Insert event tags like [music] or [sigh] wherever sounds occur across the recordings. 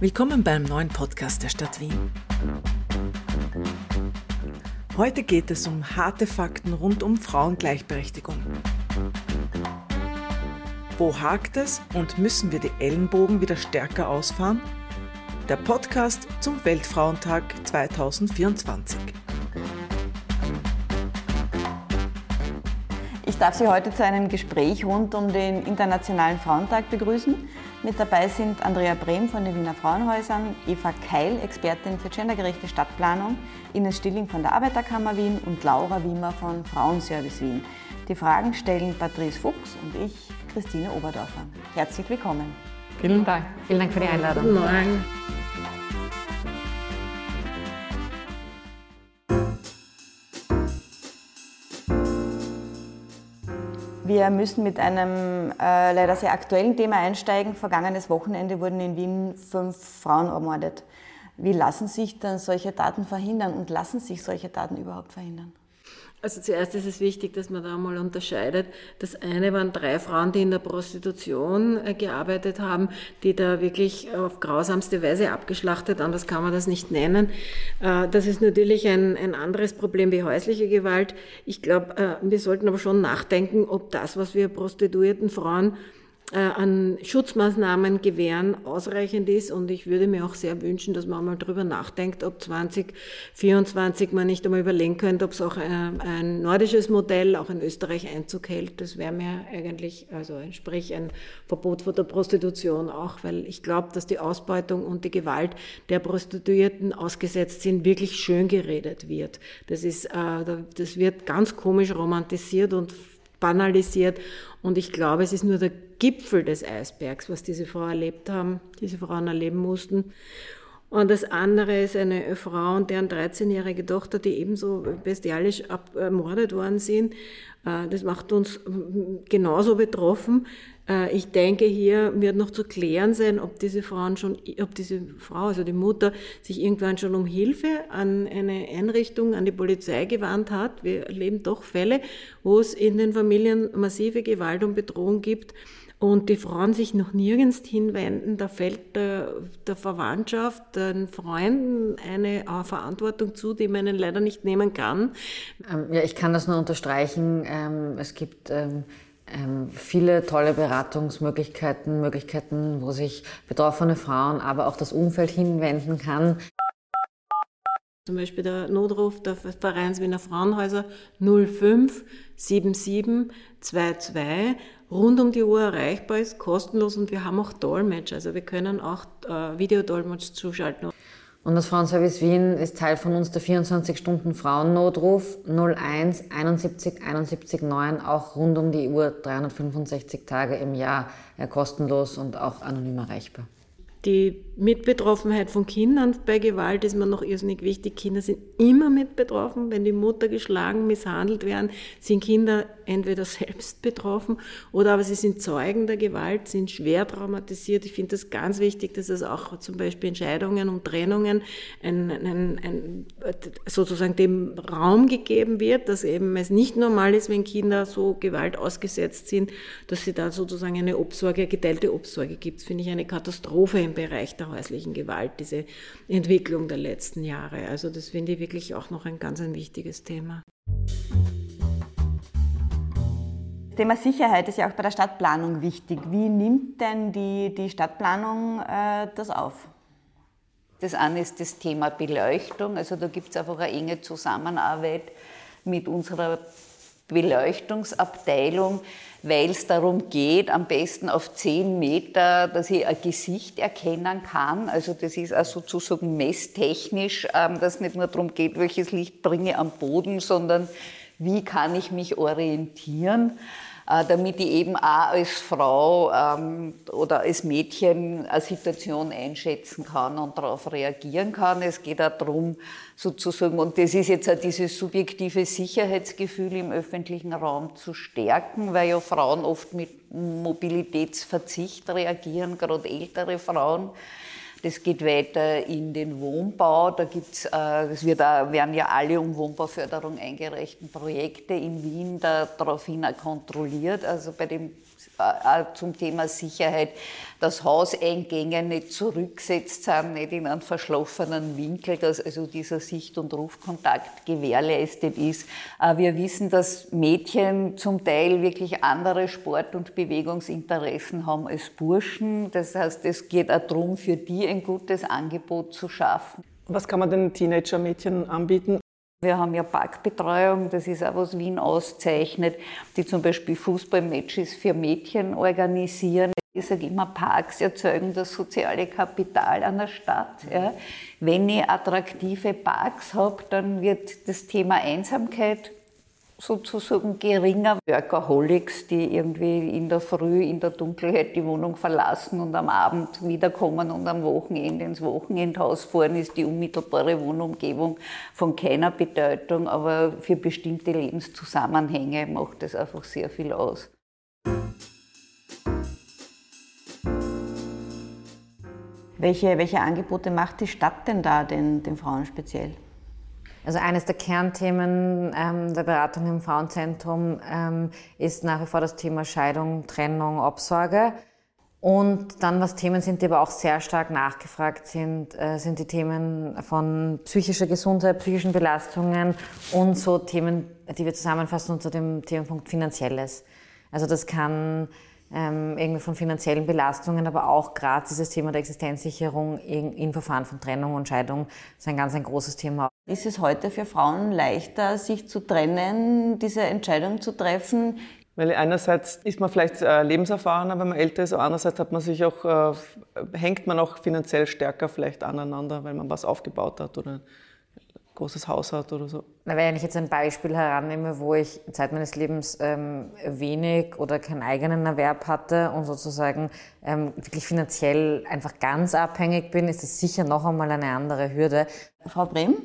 Willkommen beim neuen Podcast der Stadt Wien. Heute geht es um harte Fakten rund um Frauengleichberechtigung. Wo hakt es und müssen wir die Ellenbogen wieder stärker ausfahren? Der Podcast zum Weltfrauentag 2024. Ich darf Sie heute zu einem Gespräch rund um den Internationalen Frauentag begrüßen. Mit dabei sind Andrea Brehm von den Wiener Frauenhäusern, Eva Keil, Expertin für gendergerechte Stadtplanung, Ines Stilling von der Arbeiterkammer Wien und Laura Wiemer von Frauenservice Wien. Die Fragen stellen Patrice Fuchs und ich, Christine Oberdorfer. Herzlich willkommen. Vielen Dank. Vielen Dank für die Einladung. Guten Morgen. Wir müssen mit einem äh, leider sehr aktuellen Thema einsteigen. Vergangenes Wochenende wurden in Wien fünf Frauen ermordet. Wie lassen sich dann solche Taten verhindern und lassen sich solche Taten überhaupt verhindern? Also zuerst ist es wichtig, dass man da mal unterscheidet. Das eine waren drei Frauen, die in der Prostitution äh, gearbeitet haben, die da wirklich auf grausamste Weise abgeschlachtet, anders kann man das nicht nennen. Äh, das ist natürlich ein, ein anderes Problem wie häusliche Gewalt. Ich glaube, äh, wir sollten aber schon nachdenken, ob das, was wir prostituierten Frauen an Schutzmaßnahmen gewähren, ausreichend ist. Und ich würde mir auch sehr wünschen, dass man mal drüber nachdenkt, ob 2024 man nicht einmal überlegen könnte, ob es auch ein, äh, ein nordisches Modell auch in Österreich Einzug hält. Das wäre mir eigentlich, also sprich ein Verbot von der Prostitution auch, weil ich glaube, dass die Ausbeutung und die Gewalt der Prostituierten ausgesetzt sind, wirklich schön geredet wird. Das ist, äh, das wird ganz komisch romantisiert und banalisiert. Und ich glaube, es ist nur der Gipfel des Eisbergs, was diese Frau erlebt haben, diese Frauen erleben mussten. Und das andere ist eine Frau und deren 13-jährige Tochter, die ebenso bestialisch ermordet worden sind. Äh, das macht uns genauso betroffen. Äh, ich denke, hier wird noch zu klären sein, ob diese Frauen schon, ob diese Frau, also die Mutter, sich irgendwann schon um Hilfe an eine Einrichtung, an die Polizei gewandt hat. Wir erleben doch Fälle, wo es in den Familien massive Gewalt und Bedrohung gibt und die Frauen sich noch nirgends hinwenden, da fällt der, der Verwandtschaft, den Freunden eine Verantwortung zu, die man leider nicht nehmen kann. Ähm, ja, ich kann das nur unterstreichen. Ähm, es gibt ähm, viele tolle Beratungsmöglichkeiten, Möglichkeiten, wo sich betroffene Frauen, aber auch das Umfeld hinwenden kann. Zum Beispiel der Notruf der Vereins Wiener Frauenhäuser 05 77 22 rund um die Uhr erreichbar ist, kostenlos und wir haben auch Dolmetsch. Also wir können auch äh, Videodolmetsch zuschalten. Und das Frauenservice Wien ist Teil von uns der 24-Stunden-Frauennotruf 01 71 71 9, auch rund um die Uhr 365 Tage im Jahr, ja, kostenlos und auch anonym erreichbar. Die Mitbetroffenheit von Kindern bei Gewalt ist mir noch irrsinnig wichtig. Kinder sind immer mit betroffen. Wenn die Mutter geschlagen, misshandelt werden, sind Kinder entweder [laughs] selbst betroffen oder aber sie sind Zeugen der Gewalt, sind schwer traumatisiert. Ich finde das ganz wichtig, dass es auch zum Beispiel Entscheidungen und Trennungen ein, ein, ein, sozusagen dem Raum gegeben wird, dass eben es nicht normal ist, wenn Kinder so Gewalt ausgesetzt sind, dass sie da sozusagen eine Obsorge, geteilte Obsorge gibt. Das finde ich eine Katastrophe im Bereich der häuslichen Gewalt, diese Entwicklung der letzten Jahre. Also das finde ich wirklich auch noch ein ganz ein wichtiges Thema. Das Thema Sicherheit ist ja auch bei der Stadtplanung wichtig. Wie nimmt denn die, die Stadtplanung äh, das auf? Das eine ist das Thema Beleuchtung. Also da gibt es einfach eine enge Zusammenarbeit mit unserer Beleuchtungsabteilung, weil es darum geht, am besten auf 10 Meter, dass ich ein Gesicht erkennen kann. Also das ist auch sozusagen messtechnisch, ähm, dass es nicht nur darum geht, welches Licht bringe ich am Boden, sondern wie kann ich mich orientieren. Äh, damit ich eben auch als Frau ähm, oder als Mädchen eine Situation einschätzen kann und darauf reagieren kann. Es geht auch darum, sozusagen, und das ist jetzt auch dieses subjektive Sicherheitsgefühl im öffentlichen Raum zu stärken, weil ja Frauen oft mit Mobilitätsverzicht reagieren, gerade ältere Frauen das geht weiter in den Wohnbau. Da gibt's, äh, es wird auch, werden ja alle um Wohnbauförderung eingereichten Projekte in Wien daraufhin kontrolliert. Also bei dem äh, zum Thema Sicherheit, dass Hauseingänge nicht zurückgesetzt sind, nicht in einen verschlossenen Winkel, dass also dieser Sicht- und Rufkontakt gewährleistet ist. Äh, wir wissen, dass Mädchen zum Teil wirklich andere Sport- und Bewegungsinteressen haben als Burschen. Das heißt, es geht auch darum, für die ein gutes Angebot zu schaffen. Was kann man den Teenager-Mädchen anbieten? Wir haben ja Parkbetreuung, das ist auch was Wien auszeichnet, die zum Beispiel Fußballmatches für Mädchen organisieren. Ich sage immer, Parks erzeugen das soziale Kapital an der Stadt. Ja. Wenn ich attraktive Parks habe, dann wird das Thema Einsamkeit sozusagen geringer. Workaholics, die irgendwie in der Früh, in der Dunkelheit die Wohnung verlassen und am Abend wiederkommen und am Wochenende ins Wochenendhaus fahren, ist die unmittelbare Wohnumgebung von keiner Bedeutung, aber für bestimmte Lebenszusammenhänge macht es einfach sehr viel aus. Welche, welche Angebote macht die Stadt denn da den, den Frauen speziell? Also eines der Kernthemen ähm, der Beratung im Frauenzentrum ähm, ist nach wie vor das Thema Scheidung, Trennung, Obsorge. Und dann, was Themen sind, die aber auch sehr stark nachgefragt sind, äh, sind die Themen von psychischer Gesundheit, psychischen Belastungen und so Themen, die wir zusammenfassen unter dem Themenpunkt Finanzielles. Also das kann ähm, irgendwie von finanziellen Belastungen, aber auch gerade dieses Thema der Existenzsicherung in, in, Verfahren von Trennung und Scheidung ist ein ganz ein großes Thema. Ist es heute für Frauen leichter, sich zu trennen, diese Entscheidung zu treffen? Weil einerseits ist man vielleicht äh, lebenserfahrener, wenn man älter ist, aber andererseits hat man sich auch, äh, hängt man auch finanziell stärker vielleicht aneinander, weil man was aufgebaut hat oder großes Haus hat oder so. Na, wenn ich jetzt ein Beispiel herannehme, wo ich Zeit meines Lebens ähm, wenig oder keinen eigenen Erwerb hatte und sozusagen ähm, wirklich finanziell einfach ganz abhängig bin, ist das sicher noch einmal eine andere Hürde. Frau Brehm?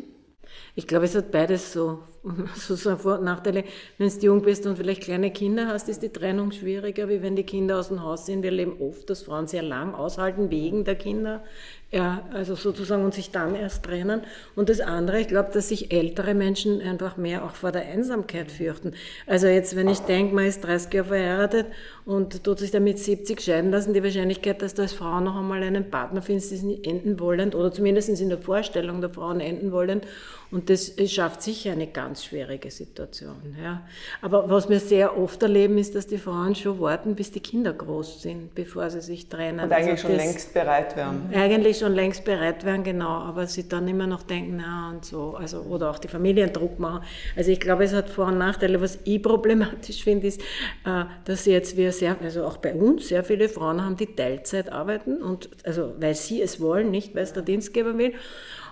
Ich glaube, es hat beides so, [laughs] so, so Vor- und Nachteile. Wenn du jung bist und vielleicht kleine Kinder hast, ist die Trennung schwieriger, wie wenn die Kinder aus dem Haus sind. Wir leben oft, dass Frauen sehr lang aushalten wegen der Kinder. Ja, also sozusagen und sich dann erst trennen. Und das andere, ich glaube, dass sich ältere Menschen einfach mehr auch vor der Einsamkeit fürchten. Also jetzt, wenn ich denke, man ist 30 Jahre verheiratet und tut sich damit 70 scheiden lassen, die Wahrscheinlichkeit, dass du als Frau noch einmal einen Partner findest, ist nicht enden wollend oder zumindest in der Vorstellung der Frauen enden wollend. Und das schafft sicher eine ganz schwierige Situation. Ja. Aber was wir sehr oft erleben, ist, dass die Frauen schon warten, bis die Kinder groß sind, bevor sie sich trennen. Und eigentlich also schon längst bereit wären. Eigentlich schon längst bereit wären, genau, aber sie dann immer noch denken, na und so, also oder auch die Familiendruck machen. Also ich glaube, es hat Vor- und Nachteile. Was ich [laughs] problematisch finde, ist, äh, dass jetzt wir sehr, also auch bei uns sehr viele Frauen haben, die Teilzeit arbeiten und also weil sie es wollen, nicht weil es der Dienstgeber will.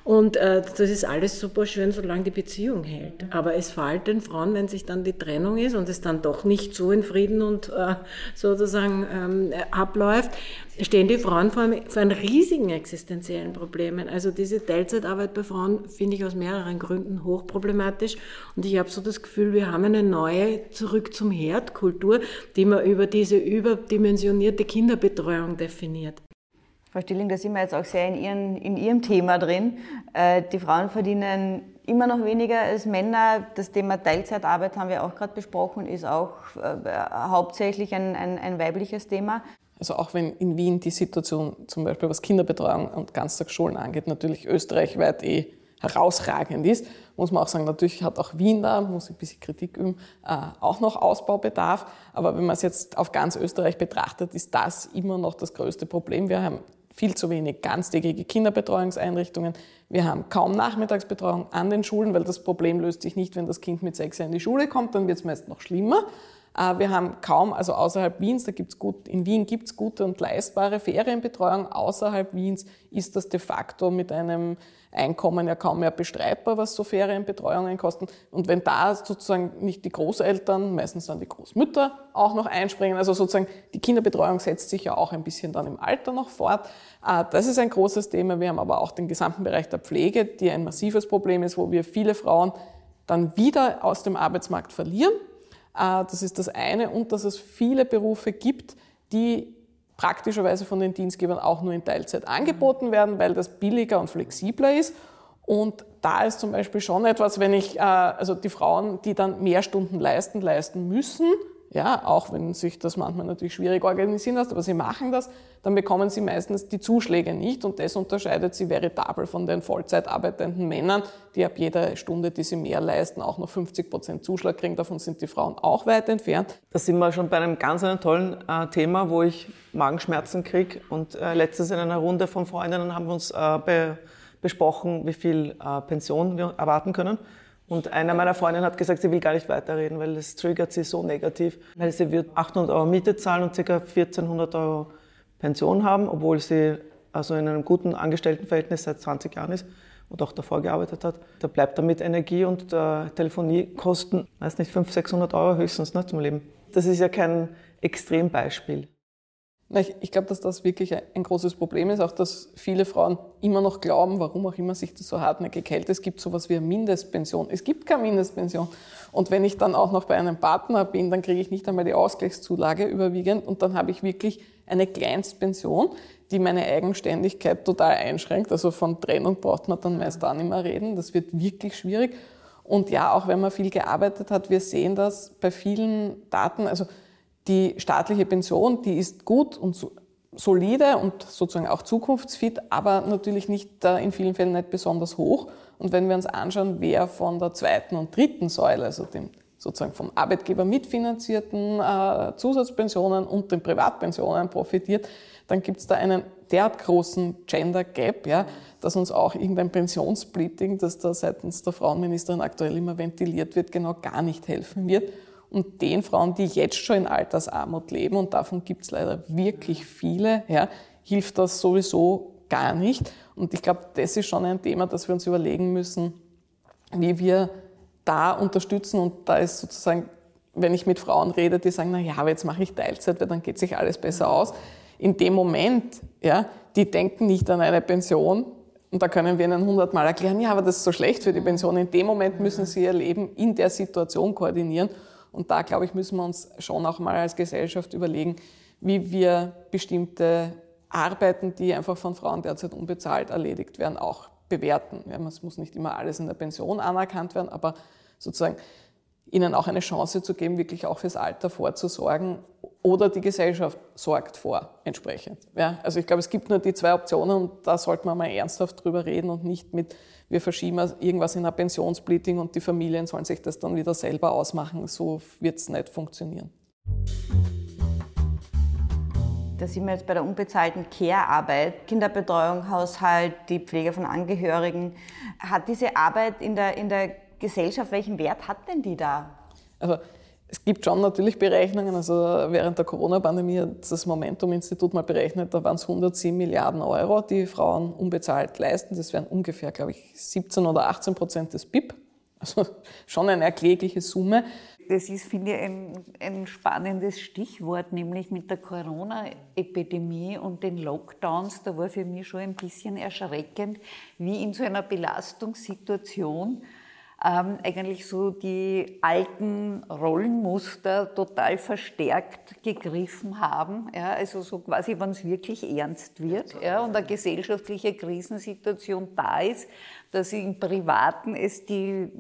Und äh, das ist alles super schön, solange die Beziehung hält. Aber es fällt den Frauen, wenn sich dann die Trennung ist und es dann doch nicht so in Frieden und äh, sozusagen ähm, abläuft, stehen die Frauen vor, vor einem riesigen existenziellen Problemen. Also diese Teilzeitarbeit bei Frauen finde ich aus mehreren Gründen hochproblematisch. Und ich habe so das Gefühl, wir haben eine neue Zurück zum Herd Kultur, die man über diese überdimensionierte Kinderbetreuung definiert. Frau Stilling, da sind wir jetzt auch sehr in, ihren, in Ihrem Thema drin. Äh, die Frauen verdienen immer noch weniger als Männer. Das Thema Teilzeitarbeit haben wir auch gerade besprochen, ist auch äh, hauptsächlich ein, ein, ein weibliches Thema. Also auch wenn in Wien die Situation zum Beispiel was Kinderbetreuung und Ganztagsschulen angeht, natürlich österreichweit eh herausragend ist, muss man auch sagen, natürlich hat auch Wien da, muss ich ein bisschen Kritik üben, äh, auch noch Ausbaubedarf. Aber wenn man es jetzt auf ganz Österreich betrachtet, ist das immer noch das größte Problem. Wir haben viel zu wenig ganztägige Kinderbetreuungseinrichtungen. Wir haben kaum Nachmittagsbetreuung an den Schulen, weil das Problem löst sich nicht, wenn das Kind mit sechs Jahren in die Schule kommt, dann wird es meist noch schlimmer. Äh, wir haben kaum, also außerhalb Wiens, da gibt's gut, in Wien gibt es gute und leistbare Ferienbetreuung. Außerhalb Wiens ist das de facto mit einem Einkommen ja kaum mehr bestreitbar, was so Ferienbetreuungen kosten. Und wenn da sozusagen nicht die Großeltern, meistens dann die Großmütter auch noch einspringen, also sozusagen die Kinderbetreuung setzt sich ja auch ein bisschen dann im Alter noch fort. Äh, das ist ein großes Thema. Wir haben aber auch den gesamten Bereich der Pflege, die ein massives Problem ist, wo wir viele Frauen dann wieder aus dem Arbeitsmarkt verlieren das ist das eine. Und dass es viele Berufe gibt, die praktischerweise von den Dienstgebern auch nur in Teilzeit angeboten werden, weil das billiger und flexibler ist. Und da ist zum Beispiel schon etwas, wenn ich, äh, also die Frauen, die dann mehr Stunden leisten, leisten müssen, ja, auch wenn sich das manchmal natürlich schwierig organisieren lässt, aber sie machen das, dann bekommen sie meistens die Zuschläge nicht und das unterscheidet sie veritabel von den Vollzeit arbeitenden Männern, die ab jeder Stunde, die sie mehr leisten, auch noch 50 Prozent Zuschlag kriegen. Davon sind die Frauen auch weit entfernt. Da sind wir schon bei einem ganz einem tollen äh, Thema, wo ich Magenschmerzen kriege und äh, letztens in einer Runde von Freundinnen haben wir uns äh, be besprochen, wie viel äh, Pension wir erwarten können. Und einer meiner Freundinnen hat gesagt, sie will gar nicht weiterreden, weil es triggert sie so negativ. Weil sie wird 800 Euro Miete zahlen und ca. 1400 Euro Pension haben, obwohl sie also in einem guten Angestelltenverhältnis seit 20 Jahren ist und auch davor gearbeitet hat. Da bleibt damit Energie und äh, Telefoniekosten, weiß nicht, 500, 600 Euro höchstens ne, zum Leben. Das ist ja kein Extrembeispiel. Ich, ich glaube, dass das wirklich ein großes Problem ist, auch dass viele Frauen immer noch glauben, warum auch immer sich das so hartnäckig hält. Es gibt sowas wie eine Mindestpension. Es gibt keine Mindestpension. Und wenn ich dann auch noch bei einem Partner bin, dann kriege ich nicht einmal die Ausgleichszulage überwiegend und dann habe ich wirklich eine Kleinstpension, die meine Eigenständigkeit total einschränkt. Also von Trennung braucht man dann meist auch nicht mehr reden. Das wird wirklich schwierig. Und ja, auch wenn man viel gearbeitet hat, wir sehen das bei vielen Daten. Also die staatliche Pension, die ist gut und solide und sozusagen auch zukunftsfit, aber natürlich nicht äh, in vielen Fällen nicht besonders hoch. Und wenn wir uns anschauen, wer von der zweiten und dritten Säule, also dem sozusagen vom Arbeitgeber mitfinanzierten äh, Zusatzpensionen und den Privatpensionen profitiert, dann gibt es da einen derart großen Gender Gap, ja, dass uns auch irgendein Pensionssplitting, das da seitens der Frauenministerin aktuell immer ventiliert wird, genau gar nicht helfen wird. Und den Frauen, die jetzt schon in Altersarmut leben, und davon gibt es leider wirklich viele, ja, hilft das sowieso gar nicht. Und ich glaube, das ist schon ein Thema, das wir uns überlegen müssen, wie wir da unterstützen. Und da ist sozusagen, wenn ich mit Frauen rede, die sagen, na ja, aber jetzt mache ich Teilzeit, weil dann geht sich alles besser aus. In dem Moment, ja, die denken nicht an eine Pension, und da können wir ihnen hundertmal erklären, ja, aber das ist so schlecht für die Pension. In dem Moment müssen sie ihr Leben in der Situation koordinieren. Und da, glaube ich, müssen wir uns schon auch mal als Gesellschaft überlegen, wie wir bestimmte Arbeiten, die einfach von Frauen derzeit unbezahlt erledigt werden, auch bewerten. Ja, es muss nicht immer alles in der Pension anerkannt werden, aber sozusagen ihnen auch eine Chance zu geben, wirklich auch fürs Alter vorzusorgen oder die Gesellschaft sorgt vor entsprechend. Ja, also ich glaube, es gibt nur die zwei Optionen und da sollte man mal ernsthaft drüber reden und nicht mit wir verschieben irgendwas in ein Pensionssplitting und die Familien sollen sich das dann wieder selber ausmachen. So wird es nicht funktionieren. Da sind wir jetzt bei der unbezahlten Care-Arbeit, Kinderbetreuung, Haushalt, die Pflege von Angehörigen. Hat diese Arbeit in der, in der Gesellschaft, welchen Wert hat denn die da? Also es gibt schon natürlich Berechnungen. Also während der Corona-Pandemie hat das Momentum-Institut mal berechnet, da waren es 107 Milliarden Euro, die Frauen unbezahlt leisten. Das wären ungefähr, glaube ich, 17 oder 18 Prozent des BIP. Also [laughs] schon eine erklägliche Summe. Das ist, finde ich, ein, ein spannendes Stichwort, nämlich mit der Corona-Epidemie und den Lockdowns. Da war für mich schon ein bisschen erschreckend, wie in so einer Belastungssituation ähm, eigentlich so die alten Rollenmuster total verstärkt gegriffen haben. Ja, also so quasi, wenn es wirklich ernst wird ja, und eine gesellschaftliche Krisensituation da ist, dass im Privaten es die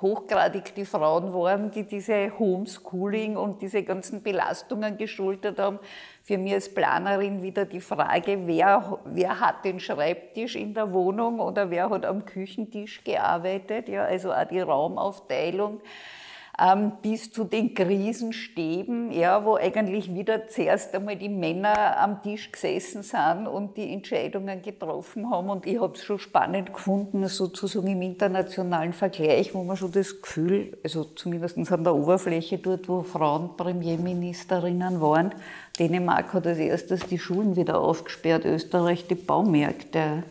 hochgradig die Frauen waren, die diese Homeschooling und diese ganzen Belastungen geschultert haben. Für mich als Planerin wieder die Frage, wer, wer hat den Schreibtisch in der Wohnung oder wer hat am Küchentisch gearbeitet, ja, also auch die Raumaufteilung ähm, bis zu den Krisenstäben, ja, wo eigentlich wieder zuerst einmal die Männer am Tisch gesessen sind und die Entscheidungen getroffen haben. Und ich habe es schon spannend gefunden, sozusagen im internationalen Vergleich, wo man schon das Gefühl, also zumindest an der Oberfläche dort, wo Frauen Premierministerinnen waren, Dänemark hat als erstes die Schulen wieder aufgesperrt, Österreich die Baumärkte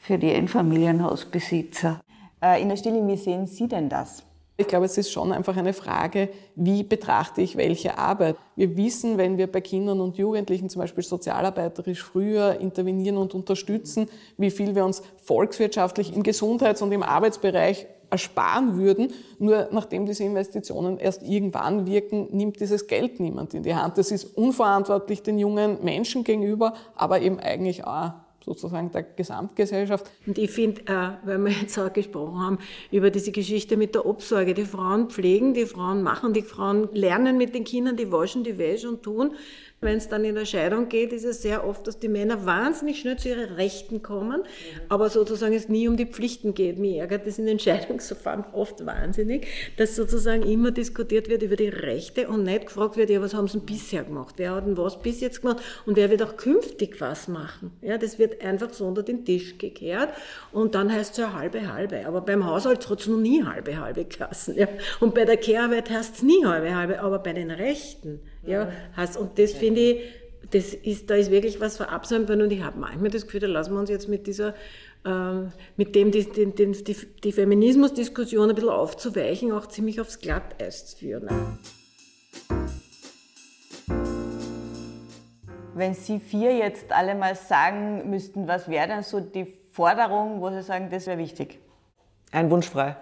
für die Einfamilienhausbesitzer. Äh, in der Stille, wie sehen Sie denn das? Ich glaube, es ist schon einfach eine Frage, wie betrachte ich welche Arbeit. Wir wissen, wenn wir bei Kindern und Jugendlichen zum Beispiel sozialarbeiterisch früher intervenieren und unterstützen, wie viel wir uns volkswirtschaftlich im Gesundheits- und im Arbeitsbereich ersparen würden. Nur nachdem diese Investitionen erst irgendwann wirken, nimmt dieses Geld niemand in die Hand. Das ist unverantwortlich den jungen Menschen gegenüber, aber eben eigentlich auch sozusagen der Gesamtgesellschaft. Und ich finde, äh, weil wir jetzt auch gesprochen haben über diese Geschichte mit der Obsorge, die Frauen pflegen, die Frauen machen, die Frauen lernen mit den Kindern, die waschen, die wäsche und tun. Wenn es dann in der Scheidung geht, ist es sehr oft, dass die Männer wahnsinnig schnell zu ihren Rechten kommen, aber sozusagen es nie um die Pflichten geht. Mir ärgert das in den Scheidungsverfahren [laughs] oft wahnsinnig, dass sozusagen immer diskutiert wird über die Rechte und nicht gefragt wird, ja, was haben sie bisher gemacht? Wer hat denn was bis jetzt gemacht? Und wer wird auch künftig was machen? Ja, das wird einfach so unter den Tisch gekehrt und dann heißt es ja halbe, halbe. Aber beim Haushalt hat es noch nie halbe, halbe Klassen. Ja. Und bei der Kehrarbeit heißt es nie halbe, halbe, aber bei den Rechten, ja, heißt, und das finde ich, das ist, da ist wirklich was verabsäumt worden und ich habe manchmal das Gefühl, da lassen wir uns jetzt mit dieser, äh, mit dem die, die, die, die Feminismusdiskussion ein bisschen aufzuweichen, auch ziemlich aufs Glatteis führen. Wenn Sie vier jetzt alle mal sagen müssten, was wäre denn so die Forderung, wo Sie sagen, das wäre wichtig? Einwunschfrei.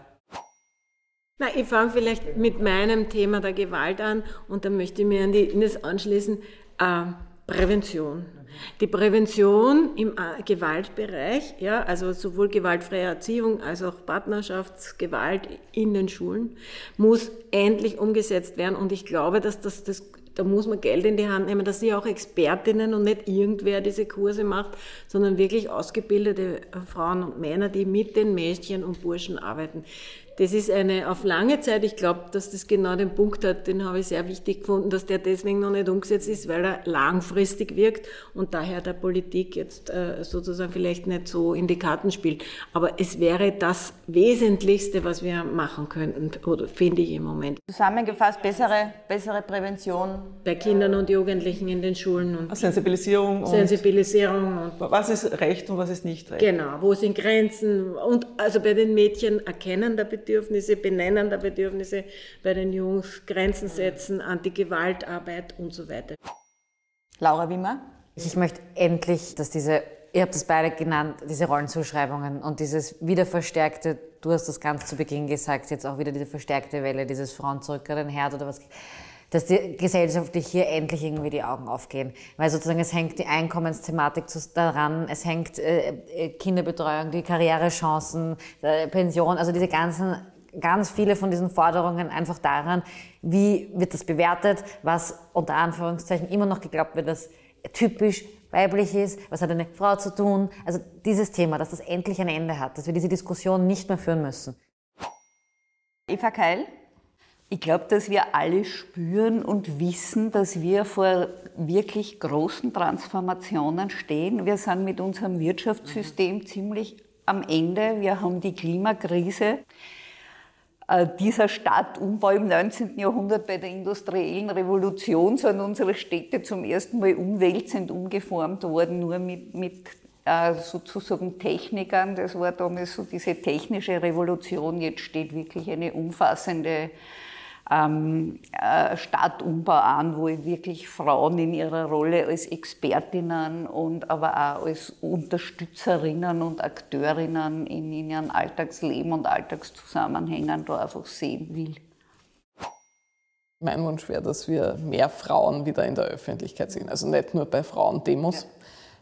Na, ich fange vielleicht mit meinem Thema der Gewalt an und dann möchte ich mir an die Ines anschließen. Äh, Prävention. Die Prävention im äh, Gewaltbereich, ja, also sowohl gewaltfreie Erziehung als auch Partnerschaftsgewalt in den Schulen, muss endlich umgesetzt werden. Und ich glaube, dass das, das da muss man Geld in die Hand nehmen, dass sie auch Expertinnen und nicht irgendwer diese Kurse macht, sondern wirklich ausgebildete Frauen und Männer, die mit den Mädchen und Burschen arbeiten das ist eine auf lange Zeit, ich glaube, dass das genau den Punkt hat, den habe ich sehr wichtig gefunden, dass der deswegen noch nicht umgesetzt ist, weil er langfristig wirkt und daher der Politik jetzt äh, sozusagen vielleicht nicht so in die Karten spielt. Aber es wäre das Wesentlichste, was wir machen könnten, oder finde ich im Moment. Zusammengefasst, bessere, bessere Prävention. Bei Kindern und Jugendlichen in den Schulen. Und Sensibilisierung. Sensibilisierung. Und und was ist Recht und was ist nicht Recht? Genau, wo sind Grenzen? Und also bei den Mädchen erkennen der Bedürfnisse Bedürfnisse, Benennen der Bedürfnisse bei den Jungs, Grenzen setzen, Anti-Gewaltarbeit und so weiter. Laura Wimmer? Ich möchte endlich, dass diese, ihr habt das beide genannt, diese Rollenzuschreibungen und dieses wieder verstärkte, du hast das ganz zu Beginn gesagt, jetzt auch wieder diese verstärkte Welle, dieses Frauen zurück an den Herd oder was dass die gesellschaftlich hier endlich irgendwie die Augen aufgehen. Weil sozusagen es hängt die Einkommensthematik daran, es hängt äh, äh, Kinderbetreuung, die Karrierechancen, äh, Pension, also diese ganzen ganz viele von diesen Forderungen einfach daran, wie wird das bewertet, was unter Anführungszeichen immer noch geglaubt wird, dass typisch weiblich ist, was hat eine Frau zu tun. Also dieses Thema, dass das endlich ein Ende hat, dass wir diese Diskussion nicht mehr führen müssen. Eva Keil? Ich glaube, dass wir alle spüren und wissen, dass wir vor wirklich großen Transformationen stehen. Wir sind mit unserem Wirtschaftssystem ziemlich am Ende. Wir haben die Klimakrise. Äh, dieser Stadtumbau im 19. Jahrhundert bei der industriellen Revolution sind unsere Städte zum ersten Mal umwälzend umgeformt worden, nur mit, mit äh, sozusagen Technikern. Das war damals so diese technische Revolution. Jetzt steht wirklich eine umfassende ähm, äh, Stadtumbau an, wo wirklich Frauen in ihrer Rolle als Expertinnen und aber auch als Unterstützerinnen und Akteurinnen in, in ihrem Alltagsleben und Alltagszusammenhängen da einfach sehen will. Mein Wunsch wäre, dass wir mehr Frauen wieder in der Öffentlichkeit sehen. Also nicht nur bei Frauendemos. Ja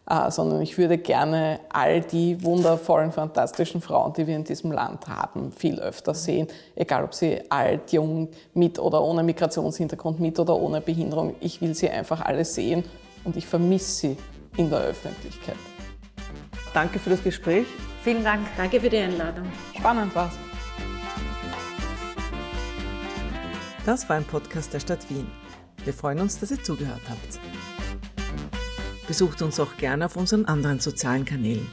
äh, sondern ich würde gerne all die wundervollen, fantastischen Frauen, die wir in diesem Land haben, viel öfter sehen, egal ob sie alt, jung, mit oder ohne Migrationshintergrund, mit oder ohne Behinderung. Ich will sie einfach alle sehen und ich vermisse sie in der Öffentlichkeit. Danke für das Gespräch. Vielen Dank. Danke für die Einladung. Spannend war's. Das war ein Podcast der Stadt Wien. Wir freuen uns, dass ihr zugehört habt. Besucht uns auch gerne auf unseren anderen sozialen Kanälen.